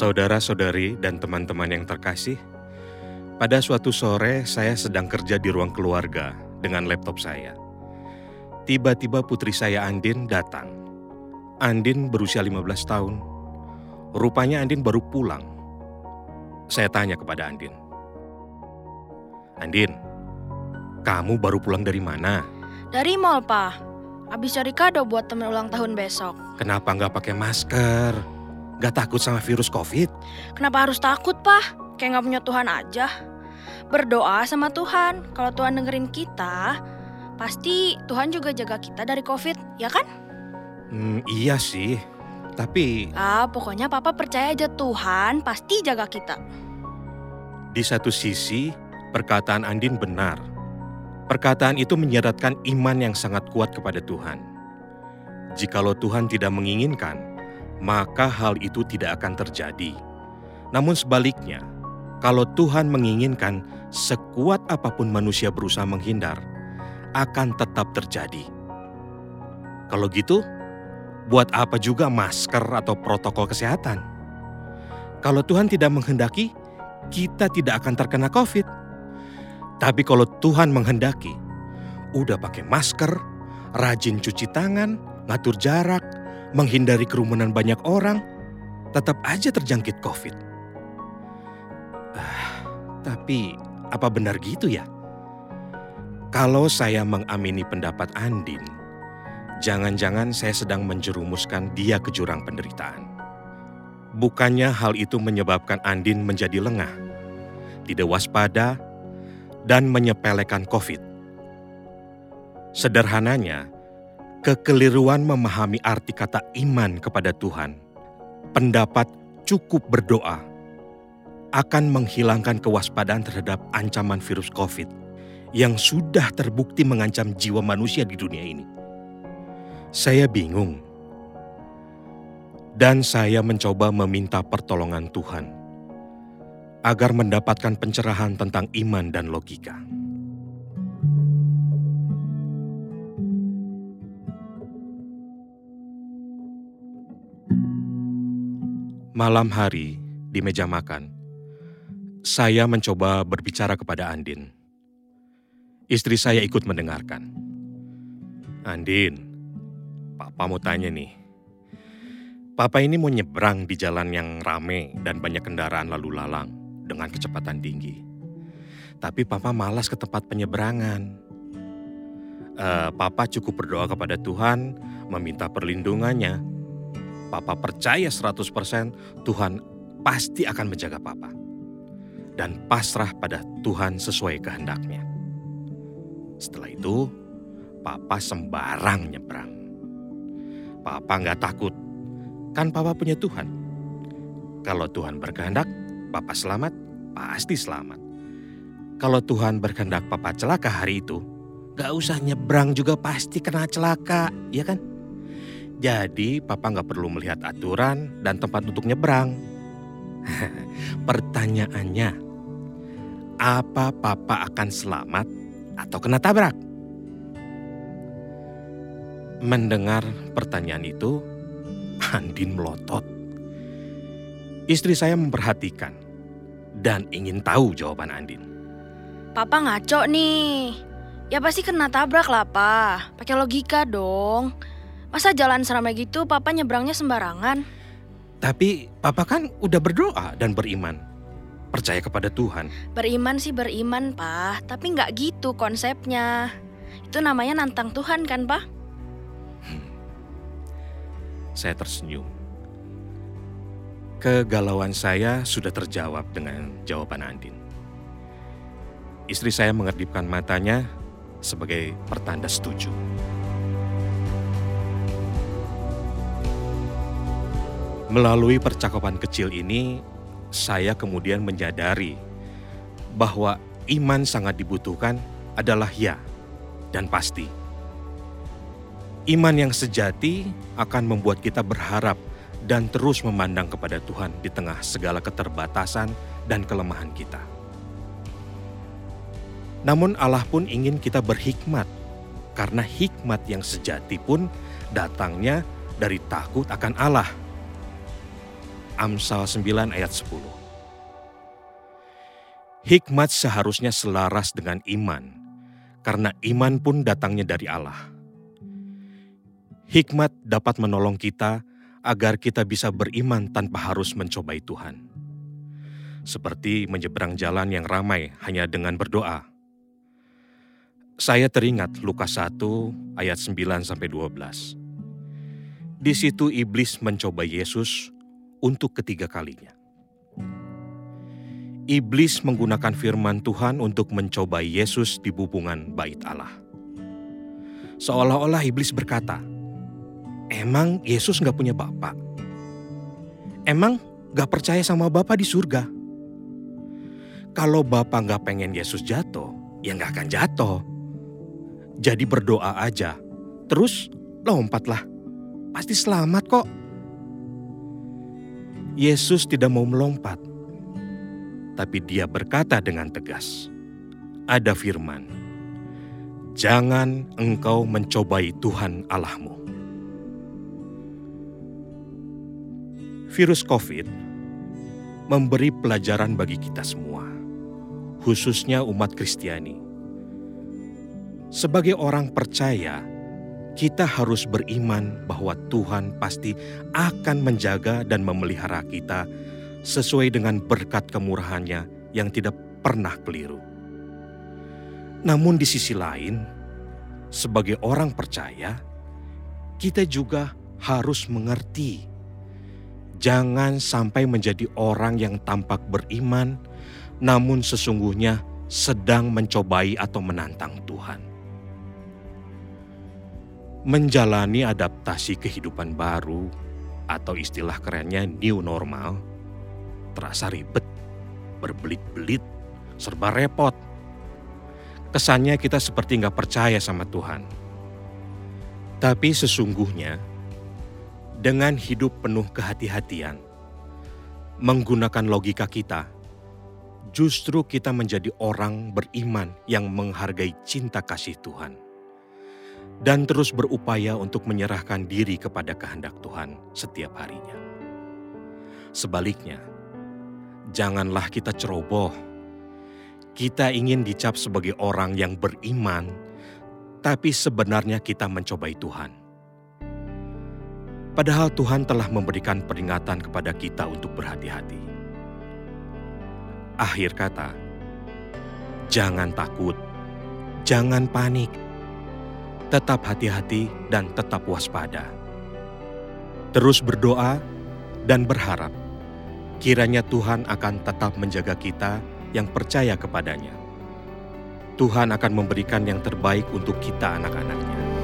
Saudara-saudari dan teman-teman yang terkasih, pada suatu sore saya sedang kerja di ruang keluarga dengan laptop saya. Tiba-tiba putri saya Andin datang. Andin berusia 15 tahun. Rupanya Andin baru pulang. Saya tanya kepada Andin. Andin, kamu baru pulang dari mana? Dari mall, Pak. Habis cari kado buat temen ulang tahun besok. Kenapa nggak pakai masker? Gak takut sama virus COVID? Kenapa harus takut, Pak? Kayak nggak punya Tuhan aja. Berdoa sama Tuhan. Kalau Tuhan dengerin kita, pasti Tuhan juga jaga kita dari COVID, ya kan? Hmm, iya sih. Tapi Ah, pokoknya Papa percaya aja Tuhan pasti jaga kita. di satu sisi, perkataan Andin benar. Perkataan itu menyeratkan iman yang sangat kuat kepada Tuhan. Jikalau Tuhan tidak menginginkan, maka hal itu tidak akan terjadi. Namun sebaliknya, kalau Tuhan menginginkan, sekuat apa pun manusia berusaha menghindar, akan tetap terjadi. Kalau gitu, buat apa juga masker atau protokol kesehatan? Kalau Tuhan tidak menghendaki, kita tidak akan terkena COVID. Tapi kalau Tuhan menghendaki, udah pakai masker, rajin cuci tangan, ngatur jarak, menghindari kerumunan banyak orang, tetap aja terjangkit COVID. Ah, tapi apa benar gitu ya? Kalau saya mengamini pendapat Andin, jangan-jangan saya sedang menjerumuskan dia ke jurang penderitaan. Bukannya hal itu menyebabkan Andin menjadi lengah, tidak waspada, dan menyepelekan COVID. Sederhananya, kekeliruan memahami arti kata iman kepada Tuhan, pendapat cukup berdoa, akan menghilangkan kewaspadaan terhadap ancaman virus COVID yang sudah terbukti mengancam jiwa manusia di dunia ini. Saya bingung, dan saya mencoba meminta pertolongan Tuhan agar mendapatkan pencerahan tentang iman dan logika. Malam hari di meja makan, saya mencoba berbicara kepada Andin. Istri saya ikut mendengarkan. Andin, Papa mau tanya nih. Papa ini mau nyebrang di jalan yang rame dan banyak kendaraan lalu lalang dengan kecepatan tinggi. Tapi Papa malas ke tempat penyeberangan. Eh, Papa cukup berdoa kepada Tuhan, meminta perlindungannya. Papa percaya 100% Tuhan pasti akan menjaga Papa. Dan pasrah pada Tuhan sesuai kehendaknya. Setelah itu, Papa sembarang nyebrang. Papa nggak takut, kan Papa punya Tuhan. Kalau Tuhan berkehendak, Papa selamat, pasti selamat. Kalau Tuhan berkehendak Papa celaka hari itu, gak usah nyebrang juga pasti kena celaka, ya kan? Jadi Papa gak perlu melihat aturan dan tempat untuk nyebrang. Pertanyaannya, apa Papa akan selamat atau kena tabrak? Mendengar pertanyaan itu, Andin melotot. Istri saya memperhatikan dan ingin tahu jawaban Andin. Papa ngaco nih. Ya pasti kena tabrak lah, Pak. Pakai logika dong. Masa jalan seramai gitu papa nyebrangnya sembarangan? Tapi papa kan udah berdoa dan beriman. Percaya kepada Tuhan. Beriman sih beriman, Pak. Tapi nggak gitu konsepnya. Itu namanya nantang Tuhan kan, Pak? Saya tersenyum. Kegalauan saya sudah terjawab dengan jawaban Andin. Istri saya mengedipkan matanya sebagai pertanda setuju. Melalui percakapan kecil ini, saya kemudian menyadari bahwa iman sangat dibutuhkan adalah ya dan pasti. Iman yang sejati akan membuat kita berharap dan terus memandang kepada Tuhan di tengah segala keterbatasan dan kelemahan kita. Namun Allah pun ingin kita berhikmat, karena hikmat yang sejati pun datangnya dari takut akan Allah. Amsal 9 ayat 10. Hikmat seharusnya selaras dengan iman, karena iman pun datangnya dari Allah. Hikmat dapat menolong kita agar kita bisa beriman tanpa harus mencobai Tuhan. Seperti menyeberang jalan yang ramai hanya dengan berdoa. Saya teringat Lukas 1 ayat 9 sampai 12. Di situ iblis mencoba Yesus untuk ketiga kalinya. Iblis menggunakan firman Tuhan untuk mencobai Yesus di bubungan bait Allah. Seolah-olah iblis berkata, Emang Yesus nggak punya bapak? Emang nggak percaya sama bapak di surga? Kalau bapak nggak pengen Yesus jatuh, ya nggak akan jatuh. Jadi berdoa aja, terus lompatlah. Pasti selamat kok. Yesus tidak mau melompat, tapi dia berkata dengan tegas, ada firman, Jangan engkau mencobai Tuhan Allahmu. Virus COVID memberi pelajaran bagi kita semua, khususnya umat Kristiani. Sebagai orang percaya, kita harus beriman bahwa Tuhan pasti akan menjaga dan memelihara kita sesuai dengan berkat kemurahannya yang tidak pernah keliru. Namun di sisi lain, sebagai orang percaya, kita juga harus mengerti. Jangan sampai menjadi orang yang tampak beriman, namun sesungguhnya sedang mencobai atau menantang Tuhan menjalani adaptasi kehidupan baru atau istilah kerennya new normal terasa ribet, berbelit-belit, serba repot. Kesannya kita seperti nggak percaya sama Tuhan. Tapi sesungguhnya dengan hidup penuh kehati-hatian, menggunakan logika kita, justru kita menjadi orang beriman yang menghargai cinta kasih Tuhan dan terus berupaya untuk menyerahkan diri kepada kehendak Tuhan setiap harinya. Sebaliknya, janganlah kita ceroboh. Kita ingin dicap sebagai orang yang beriman, tapi sebenarnya kita mencobai Tuhan. Padahal Tuhan telah memberikan peringatan kepada kita untuk berhati-hati. Akhir kata, jangan takut, jangan panik tetap hati-hati dan tetap waspada. Terus berdoa dan berharap kiranya Tuhan akan tetap menjaga kita yang percaya kepadanya. Tuhan akan memberikan yang terbaik untuk kita anak-anaknya.